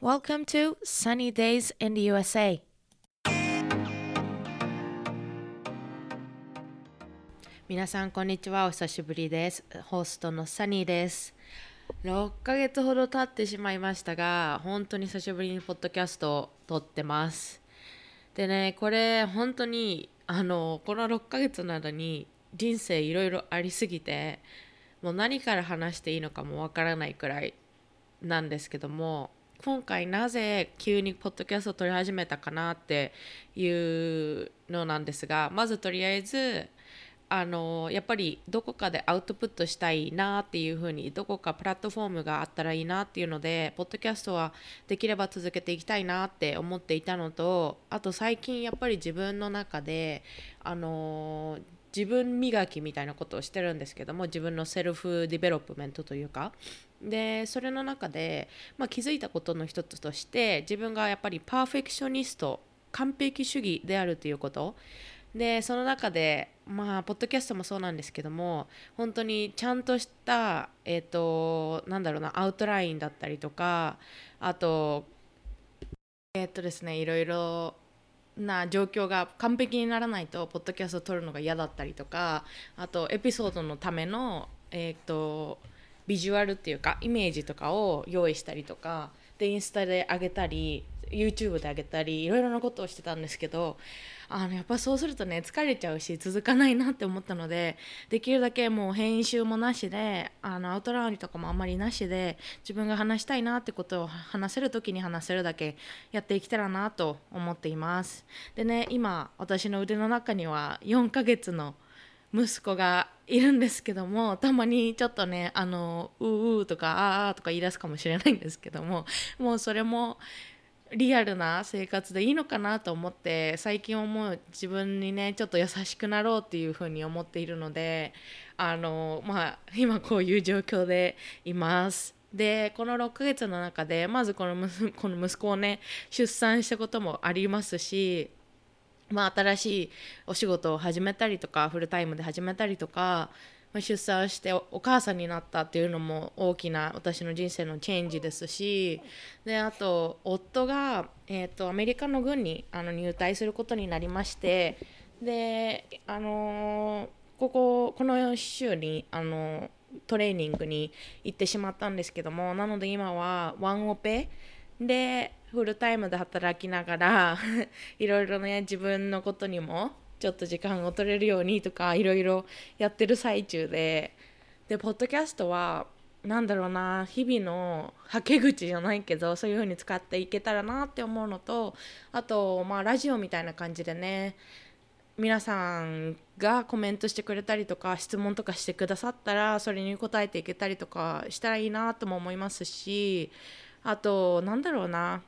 Welcome to Sunny Days in the USA. 皆さんこんにちは。お久しぶりです。ホストのサニーです。6ヶ月ほど経ってしまいましたが本当に久しぶりにポッドキャストを撮ってます。でねこれ本当にあのこの6ヶ月の間に人生いろいろありすぎてもう何から話していいのかもわからないくらいなんですけども今回なぜ急にポッドキャストを撮り始めたかなっていうのなんですがまずとりあえずあのやっぱりどこかでアウトプットしたいなっていうふうにどこかプラットフォームがあったらいいなっていうのでポッドキャストはできれば続けていきたいなって思っていたのとあと最近やっぱり自分の中であの自分磨きみたいなことをしてるんですけども自分の self development というか。でそれの中で、まあ、気づいたことの一つとして自分がやっぱり perfectionist 完璧主義であるということ。でその中でまあポッドキャストもそうなんですけども本当にちゃんとしたえっ、ー、となんだろうなアウトラインだったりとかあとえっ、ー、とですねいろいろな状況が完璧にならないとポッドキャストを撮るのが嫌だったりとかあとエピソードのためのえっ、ー、とビジュアルっていうかイメージとかを用意したりとかでインスタで上げたり YouTube で上げたりいろいろなことをしてたんですけどあのやっぱそうするとね疲れちゃうし続かないなって思ったのでできるだけもう編集もなしであのアウトラインとかもあんまりなしで自分が話したいなってことを話せる時に話せるだけやっていけたらなと思っています。でね今私の腕の中には4ヶ月の息子がいるんですけどもたまにちょっとねあのううとかああとか言い出すかもしれないんですけどももうそれもリアルな生活でいいのかなと思って最近思う自分にねちょっと優しくなろうっていうふうに思っているのであのまあ今こういう状況でいます。でこの6ヶ月の中でまずこの この息子をね出産したこともありますしまあ新しいお仕事を始めたりとかフルタイムで始めたりとか出産してお母さんになったっていうのも大きな私の人生のチェンジですしであと夫が、えーと、アメリカの軍にあの入隊することになりましてであのー、こここの週にあのトレーニングに行ってしまったんですけどもなので今はワンオペでフルタイムで働きながら いろいろね自分のことにもちょっと時間を取れるようにとかいろいろやってる最中で。でポッドキャストはなんだろうな日々のはけ口じゃないけどそういう風に使っていけたらなって思うのとあとまあラジオみたいな感じでね皆さんがコメントしてくれたりとか質問とかしてくださったらそれに答えていけたりとかしたらいいなとも思いますしあとなんだろうな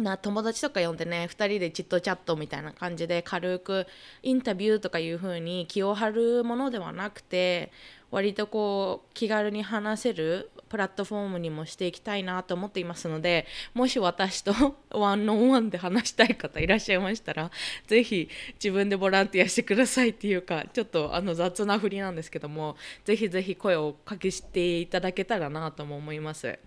な友達とか呼んでね2人でチットチャットみたいな感じで軽くインタビューとかいう風に気を張るものではなくて割とこう気軽に話せるプラットフォームにもしていきたいなと思っていますのでもし私とワンオンワンで話したい方いらっしゃいましたら是非自分でボランティアしてくださいっていうかちょっとあの雑な振りなんですけども是非是非声をかけしていただけたらなとも思います。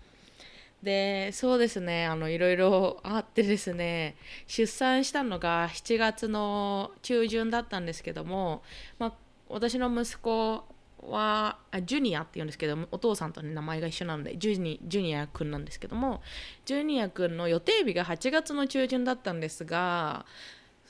でそうですね。あのいろいろあってですね出産したのが7月の中旬だったんですけども、まあ、私の息子はあジュニアって言うんですけどもお父さんと、ね、名前が一緒なのでジュニジュニア君なんですけどもジュニア君の予定日が8月の中旬だったんですが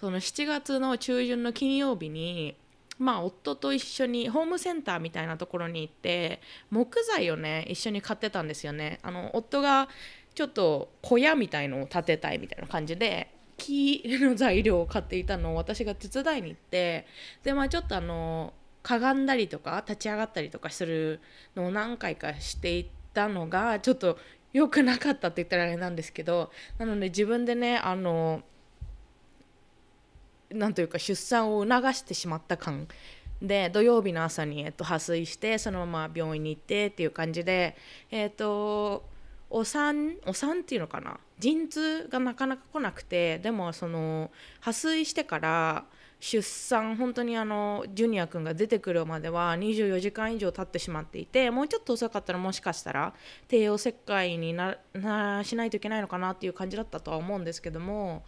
その7月の中旬の金曜日にまあ夫と一緒にホームセンターみたいなところに行って木材をね一緒に買ってたんですよね。あの夫がちょっと小屋みたいのを建てたいみたいな感じで木の材料を買っていたのを私が手伝いに行ってでまあちょっとあのかがんだりとか立ち上がったりとかするのを何回かしていったのがちょっと良くなかったって言ったらあれなんですけどなので自分でねあのなんというか出産を促してしまった感で土曜日の朝に、えっと、破水してそのまま病院に行ってっていう感じでえっとお産お産っていうのかな？陣痛がなかなか来なくてでもその破水してから出産本当にあのジュニア君が出てくるまでは24時間以上経ってしまっていてもうちょっと遅かったらもしかしたら帝王切開になしないといけないのかなっていう感じだったとは思うんですけども。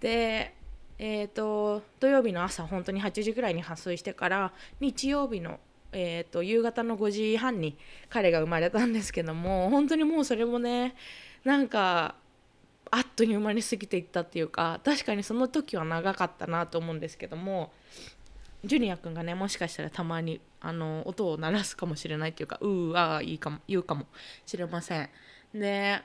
でえーと、土曜日の朝本当に8時ぐらいに破水してから日曜日の、えーと、夕方の5時半に彼が生まれたんですけども本当にもうそれもねなんかあっという間に過ぎていったっていうか確かにその時は長かったなと思うんですけどもジュニア君がねもしかしたらたまにあの音を鳴らすかもしれないっていうかうーあーいいかも言うかもしれません。で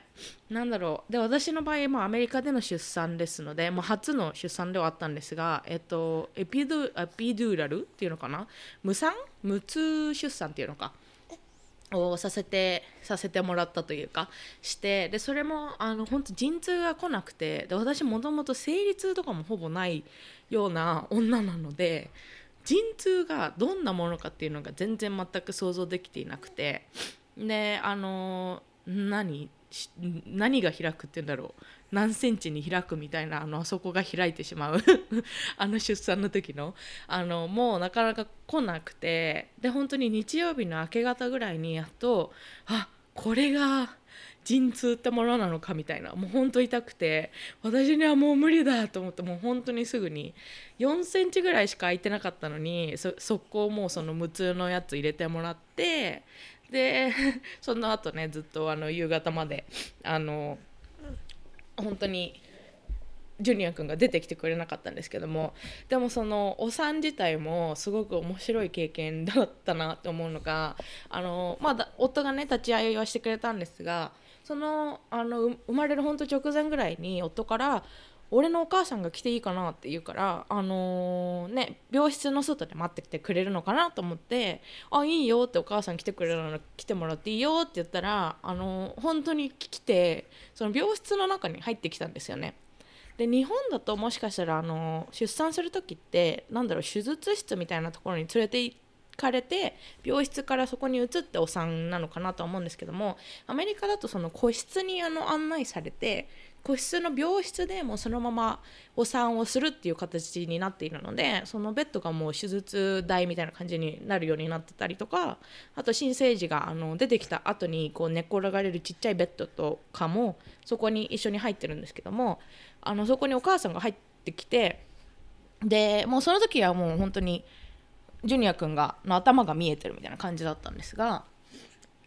なんだろう。で私の場合、まあ、アメリカでの出産ですので、まあ、初の出産ではあったんですが、えっと、エピドエピドゥーラルっていうのかな？無産？無痛出産っていうのか？をさせてさせてもらったというかしてでそれもあの本当陣痛が来なくてで私もともと生理痛とかもほぼないような女なので陣痛がどんなものかっていうのが全然全く想像できていなくてであの何何が開くって言うんだろう。何センチに開くみたいなあのあそこが開いてしまう。あの出産の時の。あのもうなかなか来なくて。で本当に日曜日の明け方ぐらいにやっとあこれが陣痛ってものなのかみたいなもうほんと痛くて私にはもう無理だと思ってもう本当にすぐに4センチぐらいしか空いてなかったのにそ速攻もうその無痛のやつ入れてもらってで その後ねずっとあの夕方まであの本当にジュニア君が出てきてくれなかったんですけどもでもそのお産自体もすごく面白い経験だったなって思うのがあの、まあ、夫がね立ち会いはしてくれたんですがそのあの生まれる本当直前ぐらいに夫から俺のお母さんが来ていいかなって言うからあのー、ね病室の外で待ってきてくれるのかなと思って「あいいよ」ってお母さん来てくれるなら来てもらっていいよって言ったらあのー、本当に来てその病室の中に入ってきたんですよね。で日本だともしかしたらあの出産する時ってなんだろう手術室みたいなところに連れて行かれて病室からそこに移ってお産なのかなと思うんですけどもアメリカだとその個室にあの案内されて個室の病室でもそのままお産をするっていう形になっているのでそのベッドがもう手術台みたいな感じになるようになってたりとかあと新生児があの出てきた後にこう寝転がれるちっちゃいベッドとかもそこに一緒に入ってるんですけどもあのそこにお母さんが入ってきてでもうその時はもう本当にジュニア君がの頭が見えてるみたいな感じだったんですが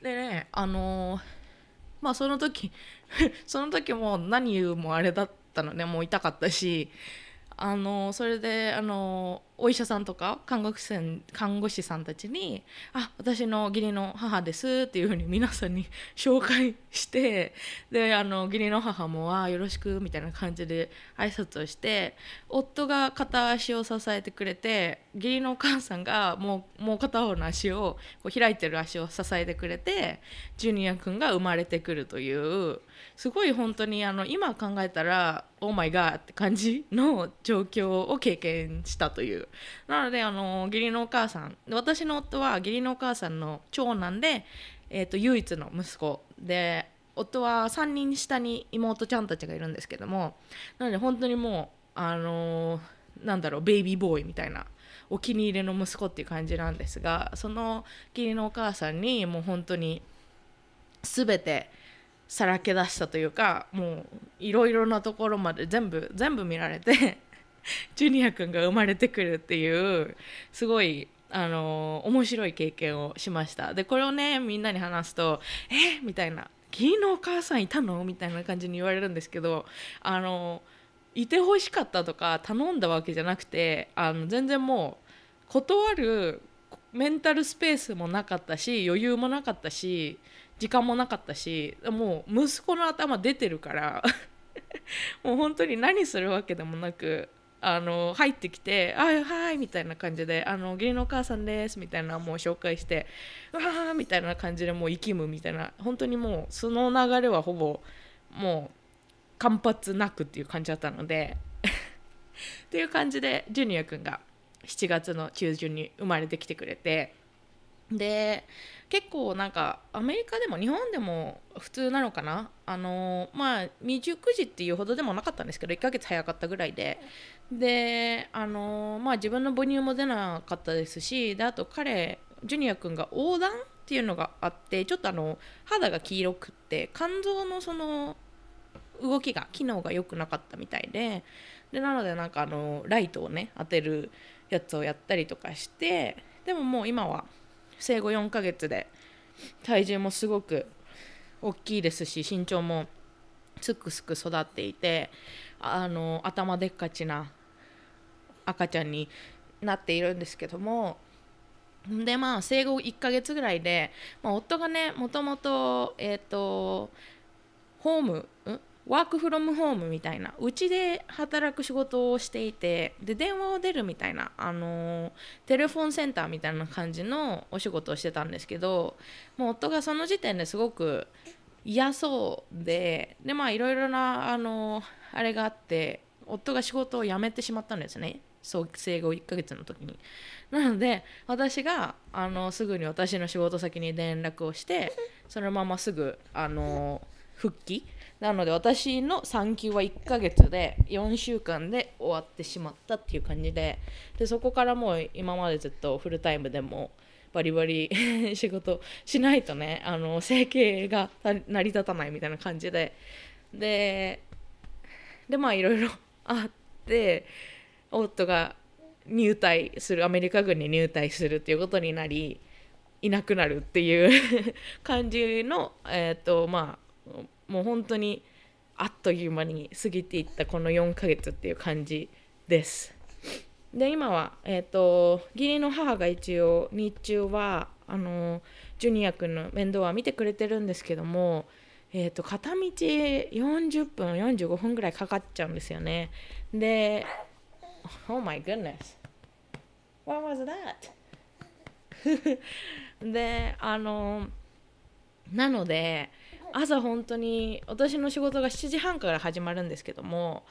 でねあのーまあその時 その時も何言うもあれだったのねもう痛かったしあのそれであのお医者さんとか看護師さん看護師さんたちに「あ私の義理の母です」っていうふうに皆さんに紹介してであの義理の母も「あよろしく」みたいな感じで挨拶をして夫が片足を支えてくれて義理のお母さんがもうもう片方の足をこう開いてる足を支えてくれてジュニア君が生まれてくるというすごい本当にあの今考えたら「オーマイガー」って感じの状況を経験したという。なのであの義理のお母さん私の夫は義理のお母さんの長男で、えーと、唯一の息子で夫は3人下に妹ちゃんたちがいるんですけどもなので本当にもうあの、なんだろうベイビーボーイみたいなお気に入りの息子っていう感じなんですがその義理のお母さんにもう本当に全てさらけ出したというかもういろいろなところまで全部全部見られて ジュニア君が生まれてくるっていうすごいあの面白い経験をしました。でこれをねみんなに話すと「え？みたいな「義理のお母さんいたの?」みたいな感じに言われるんですけどあのいてほしかったとか頼んだわけじゃなくてあの全然もう断るメンタルスペースもなかったし余裕もなかったし時間もなかったしもう息子の頭出てるから もう本当に何するわけでもなくあの入ってきて「あはい」みたいな感じで「あの義理のお母さんです」みたいなもう紹介して「うわあ」みたいな感じでもう生きむみたいな本当にもうその流れはほぼもう間髪なくっていう感じだったので っていう感じでジュニア君が7月の中旬に生まれてきてくれてで結構なんかアメリカでも日本でも普通なのかな？あのまあ未熟児っていうほどでもなかったんですけど1ヶ月早かったぐらいで。であのまあ自分の母乳も出なかったですしであと彼ジュニア君が横断っていうのがあってちょっとあの肌が黄色くって肝臓のその動きが機能が良くなかったみたいで。でなのでなんかあのライトをね当てるやつをやったりとかしてでももう今は生後4ヶ月で体重もすごく大きいですし身長もすくすく育っていてあの頭でっかちな赤ちゃんになっているんですけども。でまあ生後1ヶ月ぐらいで、まあ、夫がねもともとえっ、ー、とホームん？ワークフロムホームみたいなうちで働く仕事をしていてで電話を出るみたいな、あの、テレフォンセンターみたいな感じのお仕事をしてたんですけどもう夫がその時点ですごく嫌そうでいろいろな、あの、あれがあって夫が仕事を辞めてしまったんですね生後1ヶ月の時に。なので私があのすぐに私の仕事先に連絡をしてそのまますぐあの復帰なので私の産休は1ヶ月で4週間で終わってしまったっていう感じででそこからもう今までずっとフルタイムでもバリバリ 仕事しないとねあの生計が成り立たないみたいな感じで。ででまあいろいろ あって夫が入隊するアメリカ軍に入隊するっていうことになりいなくなるっていう 感じのえっ、ー、とまあもう本当にあっという間に過ぎていったこの4ヶ月っていう感じです。で今は、えーと、義理の母が一応日中はあのジュニア君の面倒は見てくれてるんですけども、えーと、片道40分45分ぐらいかかっちゃうんですよね。で Oh my goodness What was that? であのなので朝本当に私の仕事が7時半から始まるんですけども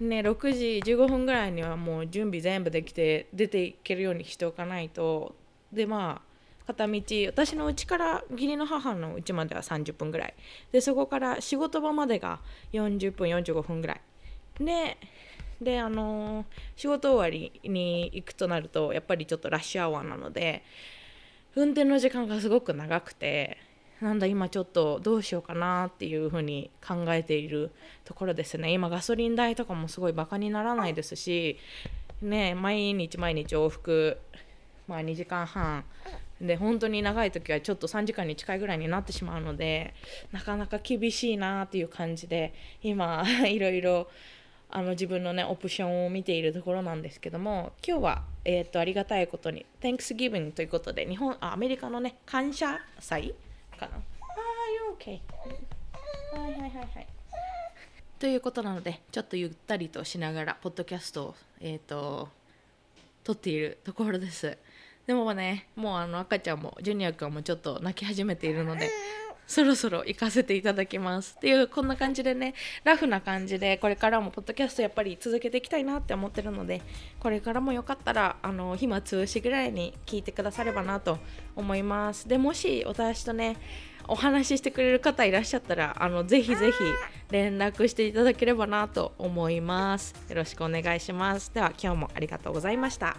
ね6時15分ぐらいにはもう準備全部できて出ていけるようにしておかないと。でまあ片道私の家から義理の母の家までは30分ぐらい。でそこから仕事場までが40分45分ぐらい。でであのー、仕事終わりに行くとなるとやっぱりちょっとラッシュアワーなので運転の時間がすごく長くてなんだ今ちょっとどうしようかなっていうふうに考えているところですね。今ガソリン代とかもすごいバカにならないですしね毎日毎日往復まあ2時間半で本当に長い時はちょっと3時間に近いぐらいになってしまうのでなかなか厳しいなっていう感じで今 いろいろあの自分のねオプションを見ているところなんですけども今日は、えーと、とありがたいことに Thanksgiving ということで日本あアメリカのね感謝祭かな。ああ、you're okay はいはいはいはい。ということなのでちょっとゆったりとしながらポッドキャストをえっ、ー、と撮っているところです。でもねもうあの赤ちゃんもジュニア君もちょっと泣き始めているのでそろそろ行かせていただきます。っていうこんな感じでねラフな感じでこれからもポッドキャストやっぱり続けていきたいなって思ってるのでこれからもよかったらあの暇つぶしぐらいに聞いてくださればなと思います。でもし私とねお話ししてくれる方いらっしゃったらあのぜひぜひ連絡していただければなと思います。よろしくお願いします。では今日もありがとうございました。